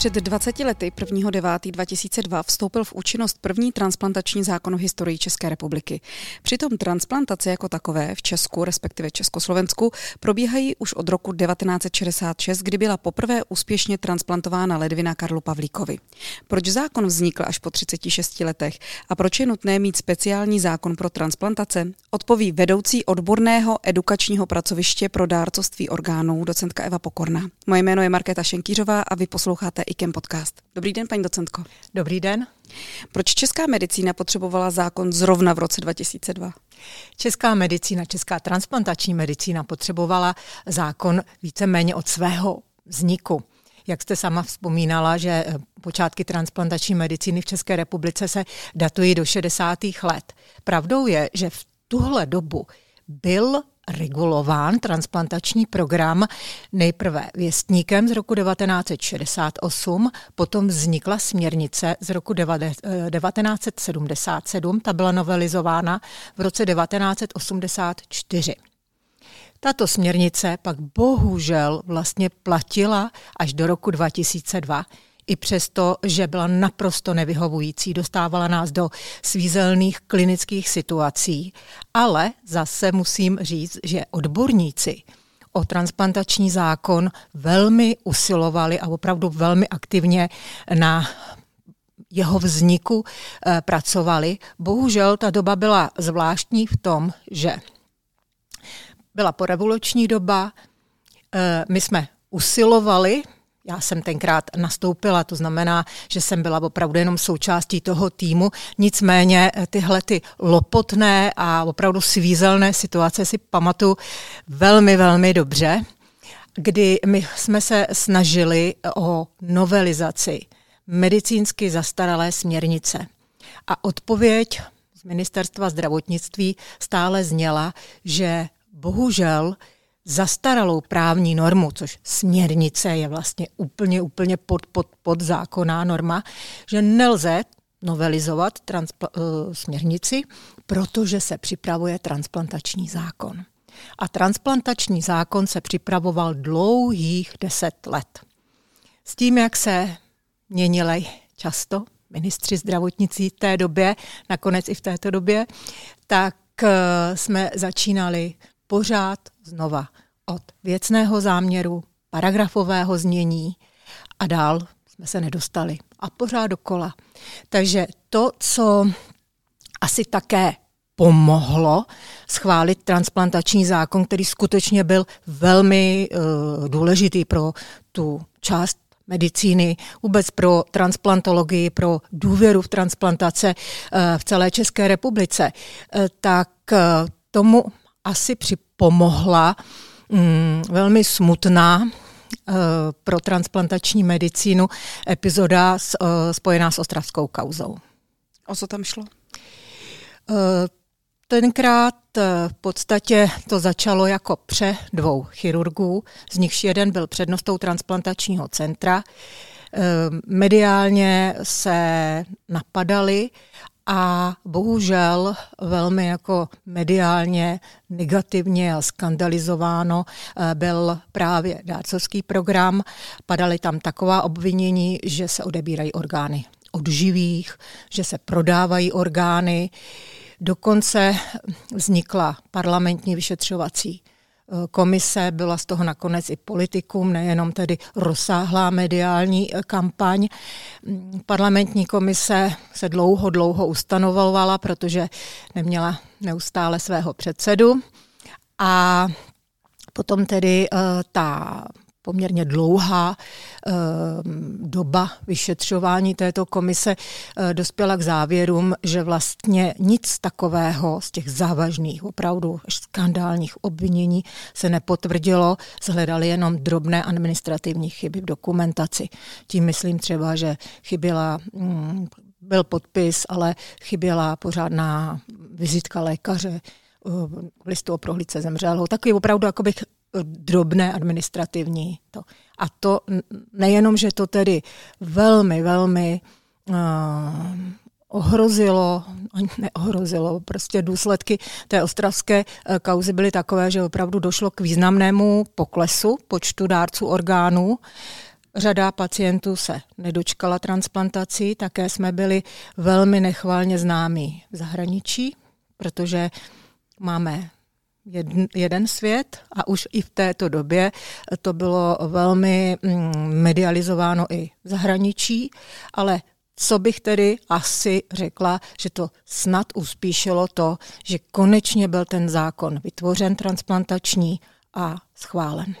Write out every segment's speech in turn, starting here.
Před 20 lety 1.9.2002 vstoupil v účinnost první transplantační zákon v historii České republiky. Přitom transplantace jako takové v Česku, respektive Československu, probíhají už od roku 1966, kdy byla poprvé úspěšně transplantována ledvina Karlu Pavlíkovi. Proč zákon vznikl až po 36 letech a proč je nutné mít speciální zákon pro transplantace? Odpoví vedoucí odborného edukačního pracoviště pro dárcovství orgánů, docentka Eva Pokorná. Moje jméno je Markéta Šenkýřová a vy posloucháte IKEM podcast. Dobrý den, paní docentko. Dobrý den. Proč česká medicína potřebovala zákon zrovna v roce 2002? Česká medicína, česká transplantační medicína potřebovala zákon víceméně od svého vzniku. Jak jste sama vzpomínala, že eh, počátky transplantační medicíny v České republice se datují do 60. let. Pravdou je, že v tuhle dobu byl regulován transplantační program nejprve věstníkem z roku 1968, potom vznikla směrnice z roku 1977, ta byla novelizována v roce 1984. Tato směrnice pak bohužel vlastně platila až do roku 2002, i přesto, že byla naprosto nevyhovující, dostávala nás do svízelných klinických situací, ale zase musím říct, že odborníci o transplantační zákon velmi usilovali a opravdu velmi aktivně na jeho vzniku e, pracovali. Bohužel ta doba byla zvláštní v tom, že byla porevoluční doba, e, my jsme usilovali já jsem tenkrát nastoupila, to znamená, že jsem byla opravdu jenom součástí toho týmu. Nicméně eh, tyhle ty lopotné a opravdu svízelné situace si pamatuju velmi, velmi dobře, kdy my jsme se snažili o novelizaci medicínsky zastaralé směrnice. A odpověď z ministerstva zdravotnictví stále zněla, že bohužel zastaralou právní normu, což směrnice je vlastně úplně, úplně pod, pod, pod zákonná norma, že nelze novelizovat transpla- uh, směrnici, protože se připravuje transplantační zákon. A transplantační zákon se připravoval dlouhých deset let. S tím, jak se měnili často ministři zdravotnicí v té době, nakonec i v této době, tak uh, jsme začínali pořád znova od věcného záměru, paragrafového znění a dál jsme se nedostali. A pořád dokola. Takže to, co asi také pomohlo schválit transplantační zákon, který skutečně byl velmi uh, důležitý pro tu část medicíny, vůbec pro transplantologii, pro důvěru v transplantace uh, v celé České republice, uh, tak tomu asi připomohla mm, velmi smutná uh, pro transplantační medicínu epizoda uh, spojená s ostravskou kauzou. O co tam šlo? Uh, tenkrát v podstatě to začalo jako pře dvou chirurgů, z nichž jeden byl přednostou transplantačního centra. Mediálně se napadali a bohužel velmi jako mediálně negativně a skandalizováno eh, byl právě dárcovský program. Padaly tam taková obvinění, že se odebírají orgány od živých, že se prodávají orgány. Dokonce vznikla parlamentní vyšetřovací komise, byla z toho nakonec i politikum, nejenom tedy rozsáhlá mediální eh, kampaň. Parlamentní komise se dlouho, dlouho ustanovovala, protože neměla neustále svého předsedu. A potom tedy uh, ta poměrně dlouhá eh, doba vyšetřování této komise eh, dospěla k závěrům, že vlastně nic takového z těch závažných, opravdu skandálních obvinění se nepotvrdilo, zhledali jenom drobné administrativní chyby v dokumentaci. Tím myslím třeba, že chyběla mm, byl podpis, ale chyběla pořádná vizitka lékaře, eh, v listu o prohlídce zemřelého. Takový opravdu jako bych drobné administrativní. To. A to nejenom, že to tedy velmi, velmi uh, ohrozilo, ani neohrozilo, prostě důsledky té ostravské uh, kauzy byly takové, že opravdu došlo k významnému poklesu počtu dárců orgánů. Řada pacientů se nedočkala transplantací, také jsme byli velmi nechvalně známí v zahraničí, protože máme jeden, jeden svět a už i v této době to bylo velmi mm, medializováno i v zahraničí, ale co bych tedy asi řekla, že to snad uspíšilo to, že konečně byl ten zákon vytvořen transplantační a schválen.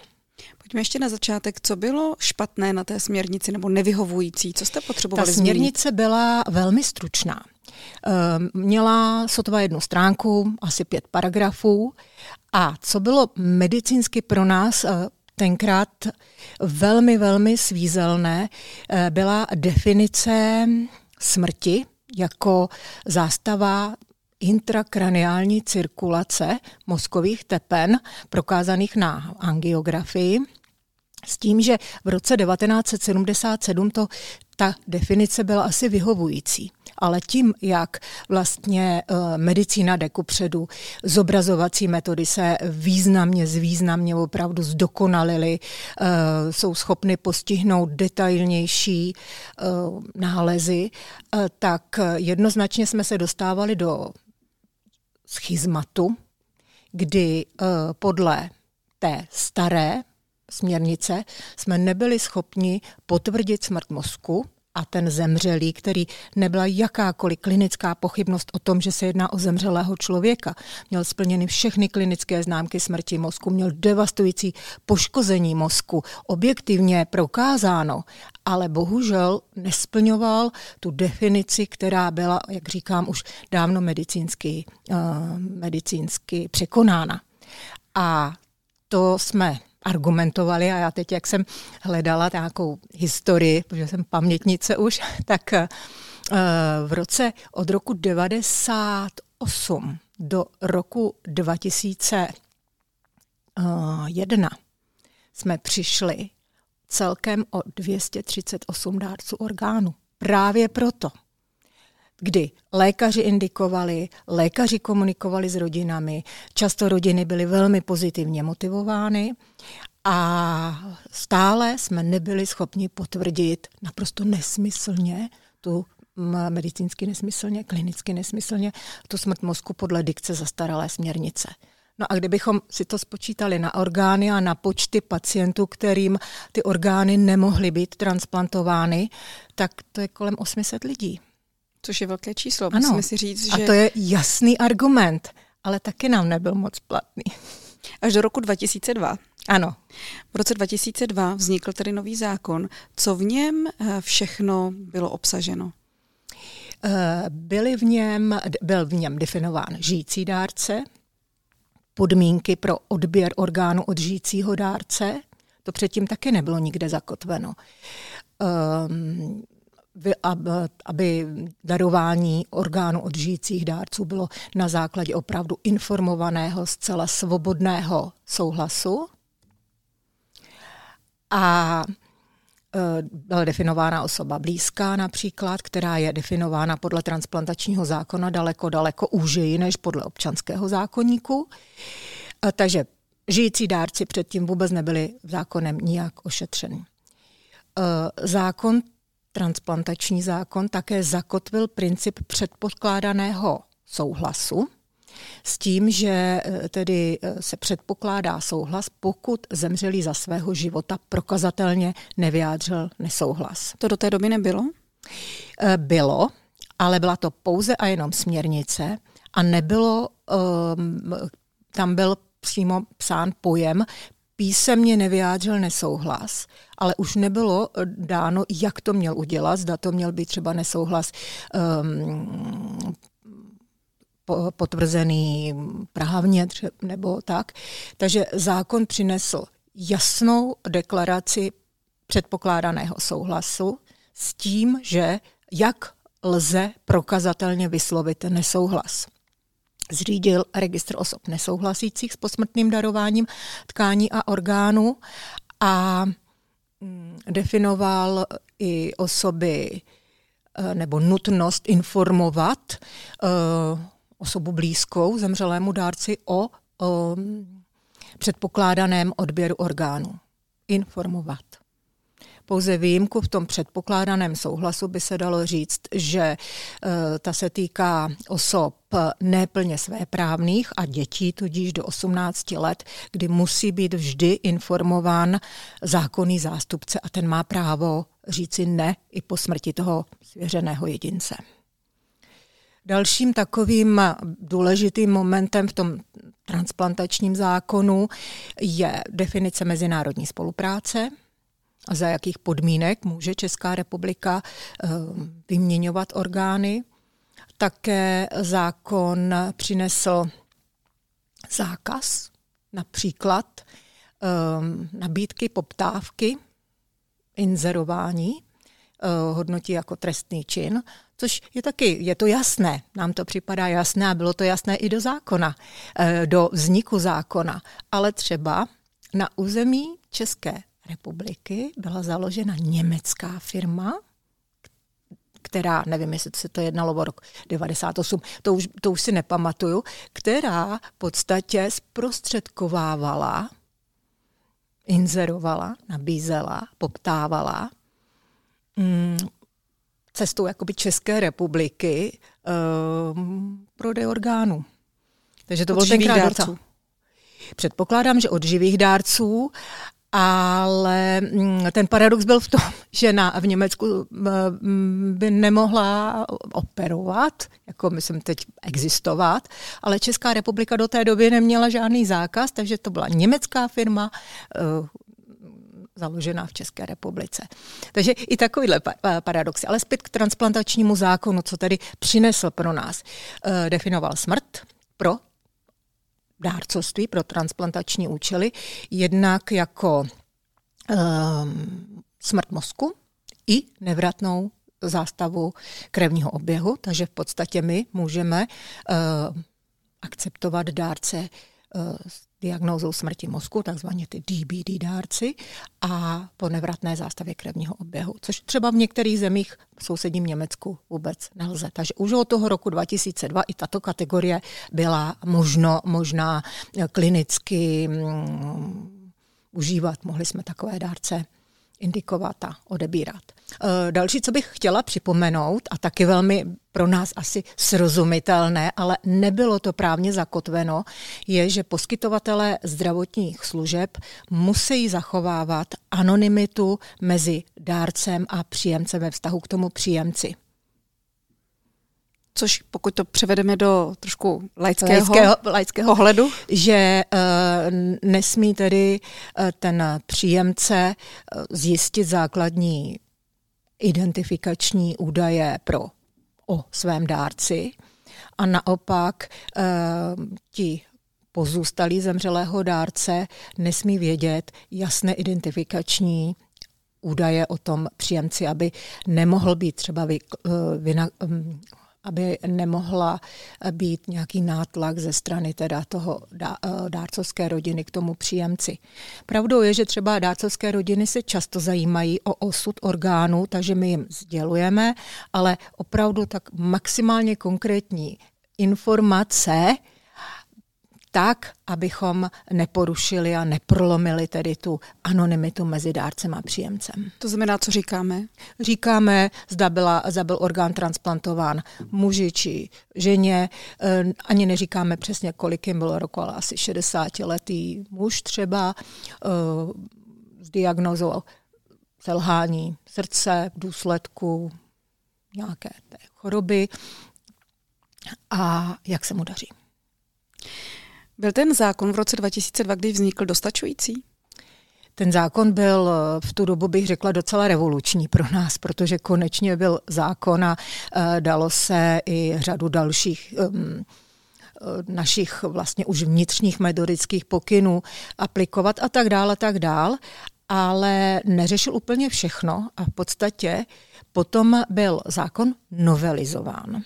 Pojďme ještě na začátek. Co bylo špatné na té směrnici nebo nevyhovující? Co jste potřebovali Ta směrnice změnit? byla velmi stručná. Ehm, měla sotva jednu stránku, asi pět paragrafů. A co bylo medicínsky pro nás eh, tenkrát velmi, velmi svízelné, eh, byla definice smrti jako zástava intrakraniální cirkulace mozkových tepen prokázaných na angiografii s tím, že v roce 1977 to, ta definice byla asi vyhovující ale tím, jak vlastně eh, medicína jde předu, zobrazovací metody se významně, zvýznamně opravdu zdokonalily, eh, jsou schopny postihnout detailnější eh, nálezy, tak jednoznačně jsme se dostávali do schizmatu, kdy podle té staré směrnice jsme nebyli schopni potvrdit smrt mozku, a ten zemřelý, který nebyla jakákoliv klinická pochybnost o tom, že se jedná o zemřelého člověka. Měl splněny všechny klinické známky smrti mozku, měl devastující poškození mozku, objektivně prokázáno, ale bohužel nesplňoval tu definici, která byla, jak říkám, už dávno medicínsky, uh, medicínsky překonána. A to jsme argumentovali a já teď, jak jsem hledala nějakou historii, protože jsem pamětnice už, tak uh, v roce od roku 98 do roku 2001 jsme přišli celkem o 238 dárců orgánů. Právě proto, kdy lékaři indikovali, lékaři komunikovali s rodinami, často rodiny byly velmi pozitivně motivovány a stále jsme nebyli schopni potvrdit naprosto nesmyslně tu medicínsky nesmyslně, klinicky nesmyslně, tu smrt mozku podle dikce zastaralé směrnice. No a kdybychom si to spočítali na orgány a na počty pacientů, kterým ty orgány nemohly být transplantovány, tak to je kolem 800 lidí. Což je velké číslo, ano. musíme si říct, že... A to je jasný argument, ale taky nám nebyl moc platný. Až do roku 2002. Ano. V roce 2002 vznikl tedy nový zákon. Co v něm eh, všechno bylo obsaženo? Eh, byly v něm, byl v něm definován žijící dárce, podmínky pro odběr orgánu od žijícího dárce, to předtím taky nebylo nikde zakotveno. Um, aby darování orgánů od žijících dárců bylo na základě opravdu informovaného, zcela svobodného souhlasu. A e, byla definována osoba blízká například, která je definována podle transplantačního zákona daleko, daleko úžeji než podle občanského zákonníku. E, takže žijící dárci předtím vůbec nebyli zákonem nijak ošetřeni. E, zákon transplantační zákon také zakotvil princip předpokládaného souhlasu, s tím, že e, tedy e, se předpokládá souhlas, pokud zemřelý za svého života prokazatelně nevyjádřil nesouhlas. To do té doby nebylo? E, bylo, ale byla to pouze a jenom směrnice a nebylo, tam byl přímo psán pojem písemně nevyjádřil nesouhlas, ale už nebylo eh, dáno, jak to měl udělat, zda to měl být třeba nesouhlas um, potvrzený právně nebo tak. Takže zákon přinesl jasnou deklaraci předpokládaného souhlasu s tím, že jak lze prokazatelně vyslovit nesouhlas zřídil registr osob nesouhlasících s posmrtným darováním tkání a orgánů a mm, definoval i osoby eh, nebo nutnost informovat eh, osobu blízkou zemřelému dárci o, o předpokládaném odběru orgánů. Informovat. pouze výjimku v tom předpokládaném souhlasu by se dalo říct, že ta se týká osob neplně svéprávných a dětí, tudíž do 18 let, kdy musí být vždy informován zákonný zástupce a ten má právo říci ne i po smrti toho svěřeného jedince. Dalším takovým důležitým momentem v tom transplantačním zákonu je definice mezinárodní spolupráce, a za jakých podmínek může Česká republika eh, vyměňovat orgány. Také zákon přinesl zákaz, například eh, nabídky, poptávky, inzerování, eh, hodnotí jako trestný čin, což je taky, je to jasné, nám to připadá jasné a bylo to jasné i do zákona, do vzniku zákona, ale třeba na území České republiky byla založena německá firma, která, nevím, jestli se to jednalo o rok 98, to už, to už si nepamatuju, která v podstatě zprostředkovávala, inzerovala, nabízela, poptávala mm, cestou jakoby České republiky um, prodej orgánů. Takže to od byl tenkrát dárců. Předpokládám, že od živých dárců ale mm, ten paradox byl v tom, že na, v Německu by nemohla operovat, jako myslím teď existovat, ale Česká republika do té doby neměla žádný zákaz, takže to byla německá firma, uh, založená v České republice. Takže i takovýhle paradoxy. Ale zpět k transplantačnímu zákonu, co tedy přinesl pro nás. Uh, definoval smrt pro dárcovství pro transplantační účely, jednak jako um, smrt mozku i nevratnou zástavu krevního oběhu, takže v podstatě my můžeme uh, akceptovat dárce uh, diagnózou smrti mozku, takzvaně ty DBD dárci, a po nevratné zástavě krevního oběhu, což třeba v některých zemích v sousedním Německu vůbec nelze. Takže už od toho roku 2002 i tato kategorie byla možno, možná klinicky mm, užívat. Mohli jsme takové dárce indikovat a odebírat. E, další, co bych chtěla připomenout, a taky velmi pro nás asi srozumitelné, ale nebylo to právně zakotveno, je, že poskytovatelé zdravotních služeb musí zachovávat anonymitu mezi dárcem a příjemcem ve vztahu k tomu příjemci což pokud to převedeme do trošku laického, laického, laického. pohledu, že uh, nesmí tedy uh, ten příjemce uh, zjistit základní identifikační údaje pro o svém dárci a naopak uh, ti pozůstalí zemřelého dárce nesmí vědět jasné identifikační údaje o tom příjemci, aby nemohl být třeba vy, vy, aby nemohla být nějaký nátlak ze strany teda toho eh, dárcovské rodiny k tomu příjemci. Pravdou je, že třeba dárcovské rodiny se často zajímají o osud orgánů, takže my jim sdělujeme, ale opravdu tak maximálně konkrétní informace, tak, abychom neporušili a neprolomili tedy tu anonymitu mezi dárcem a příjemcem. To znamená, co říkáme? Říkáme, zda, byla, zda byl orgán transplantován muži či ženě. Eh, ani neříkáme přesně, kolik jim bylo roku, ale asi 60-letý muž třeba eh, s diagnozou selhání srdce v důsledku nějaké té choroby a jak se mu daří. Byl ten zákon v roce 2002, kdy vznikl, dostačující? Ten zákon byl eh, v tu dobu, bych řekla, docela revoluční pro nás, protože konečně byl zákon a uh, dalo se i řadu dalších um, našich vlastně už vnitřních metodických pokynů aplikovat a tak dále, a tak dál, ale neřešil úplně všechno a v podstatě potom byl zákon novelizován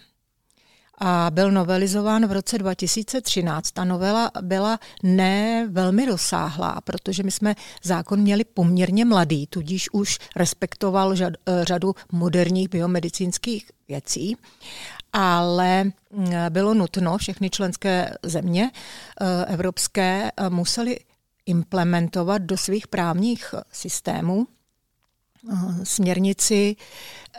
a byl novelizován v roce 2013. Ta novela byla ne velmi rozsáhlá, protože my jsme zákon měli poměrně mladý, tudíž už respektoval eh, řadu moderních biomedicínských věcí, ale mm, bylo nutno, všechny členské země eh, evropské eh, museli implementovat do svých právních systémů směrnici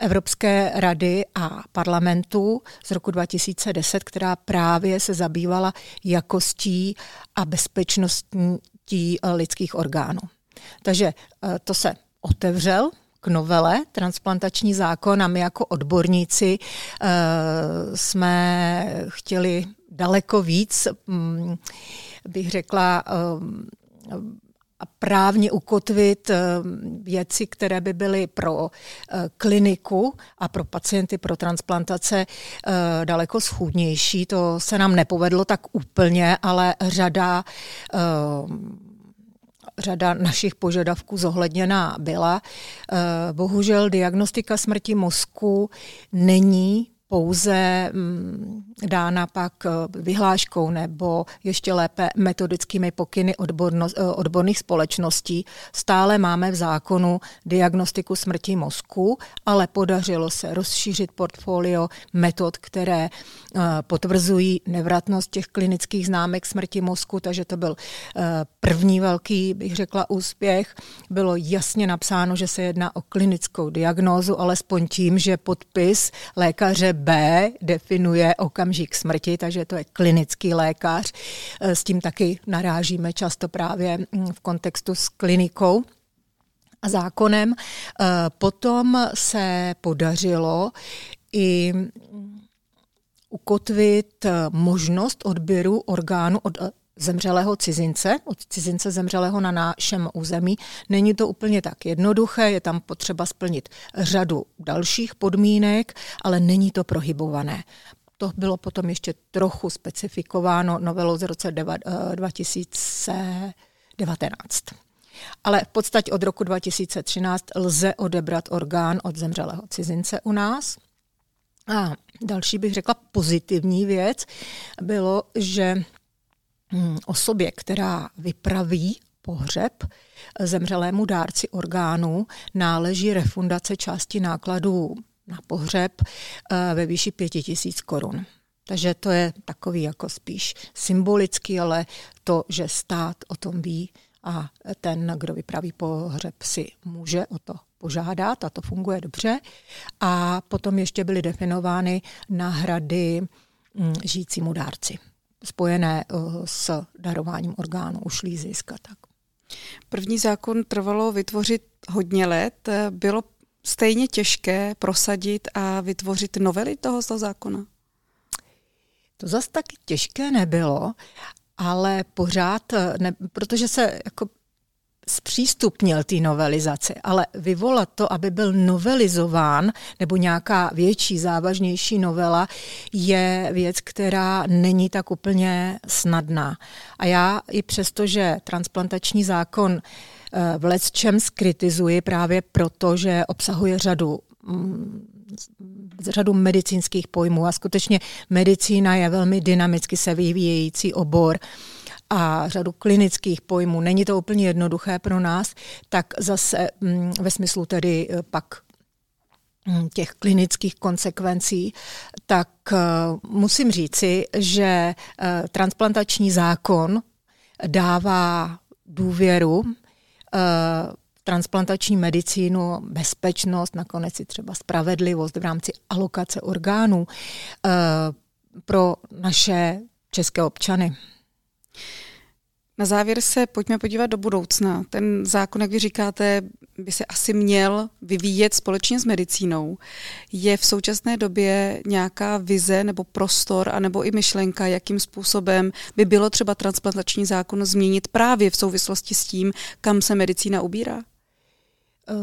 Evropské rady a parlamentu z roku 2010, která právě se zabývala jakostí a bezpečností lidských orgánů. Takže to se otevřel k novele transplantační zákon a my jako odborníci jsme chtěli daleko víc, um, bych řekla, a právně ukotvit věci, které by byly pro kliniku a pro pacienty pro transplantace daleko schůdnější. To se nám nepovedlo tak úplně, ale řada řada našich požadavků zohledněná byla. Eh, bohužel diagnostika smrti mozku není pouze mm, dána pak eh, vyhláškou nebo ještě lépe metodickými pokyny eh, odborných společností. Stále máme v zákonu diagnostiku smrti mozku, ale podařilo se rozšířit portfolio metod, které eh, potvrzují nevratnost těch klinických známek smrti mozku, takže to byl první velký, bych řekla, úspěch. Bylo jasně napsáno, že se jedná o klinickou diagnózu, alespoň tím, že podpis lékaře B definuje okamžik smrti, takže to je klinický lékař. S tím taky narážíme často právě mm, v kontextu s klinikou a zákonem. Potom se podařilo i ukotvit možnost odběru orgánu od zemřelého cizince, od cizince zemřelého na našem území. Není to úplně tak jednoduché, je tam potřeba splnit řadu dalších podmínek, ale není to prohybované. To bylo potom ještě trochu specifikováno novelou z roce 2019. Eh, ale v podstatě od roku 2013 lze odebrat orgán od zemřelého cizince u nás. A další bych řekla pozitivní věc bylo, že osobě, která vypraví pohřeb zemřelému dárci orgánů, náleží refundace části nákladů na pohřeb eh, ve výši 5000 korun. Takže to je takový jako spíš symbolický, ale to, že stát o tom ví a ten, kdo vypraví pohřeb, si může o to požádat a to funguje dobře. A potom ještě byly definovány náhrady hm, žijícímu dárci spojené eh, s darováním orgánů, ušlý zisk a tak. První zákon trvalo vytvořit hodně let. Bylo stejně těžké prosadit a vytvořit novely tohoto zákona? To zase tak těžké nebylo, ale pořád, ne, protože se jako zpřístupnil té novelizaci, ale vyvolat to, aby byl novelizován nebo nějaká větší, závažnější novela, je věc, která není tak úplně snadná. A já i přesto, že transplantační zákon eh, v lecčem skritizuji právě proto, že obsahuje řadu mm, řadu medicínských pojmů a skutečně medicína je velmi dynamicky se vyvíjející obor a řadu klinických pojmů. Není to úplně jednoduché pro nás, tak zase mm, ve smyslu tedy eh, pak mm, těch klinických konsekvencí, tak eh, musím říci, že eh, transplantační zákon dává důvěru transplantační medicínu, bezpečnost, nakonec i třeba spravedlivost v rámci alokace orgánů pro naše české občany. Na závěr se pojďme podívat do budoucna. Ten zákon, jak vy říkáte, by se asi měl vyvíjet společně s medicínou. Je v současné době nějaká vize nebo prostor, anebo i myšlenka, jakým způsobem by bylo třeba transplantační zákon změnit právě v souvislosti s tím, kam se medicína ubírá?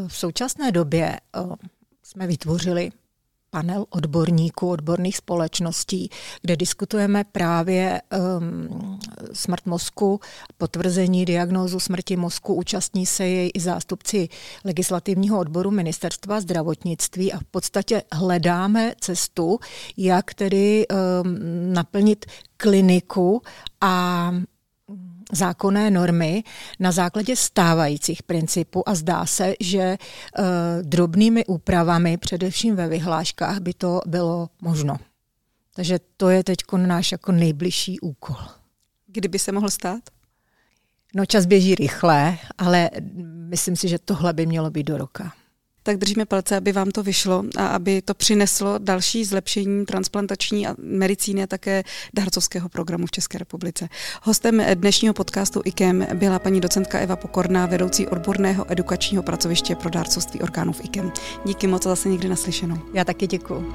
V současné době eh, jsme vytvořili panel odborníků, odborných společností, kde diskutujeme právě um, smrt mozku, potvrzení diagnózu smrti mozku. Účastní se jej i zástupci legislativního odboru ministerstva zdravotnictví a v podstatě hledáme cestu, jak tedy um, naplnit kliniku a zákonné normy na základě stávajících principů a zdá se, že uh, drobnými úpravami, především ve vyhláškách, by to bylo možno. Takže to je teď náš jako nejbližší úkol. Kdyby se mohl stát? No čas běží rychle, ale myslím si, že tohle by mělo být do roka. Tak držíme palce, aby vám to vyšlo a aby to přineslo další zlepšení transplantační a medicíny a také darcovského programu v České republice. Hostem dnešního podcastu IKEM byla paní docentka Eva Pokorná, vedoucí odborného edukačního pracoviště pro dárcovství orgánů v IKEM. Díky moc a zase někdy naslyšenou. Já taky děkuji.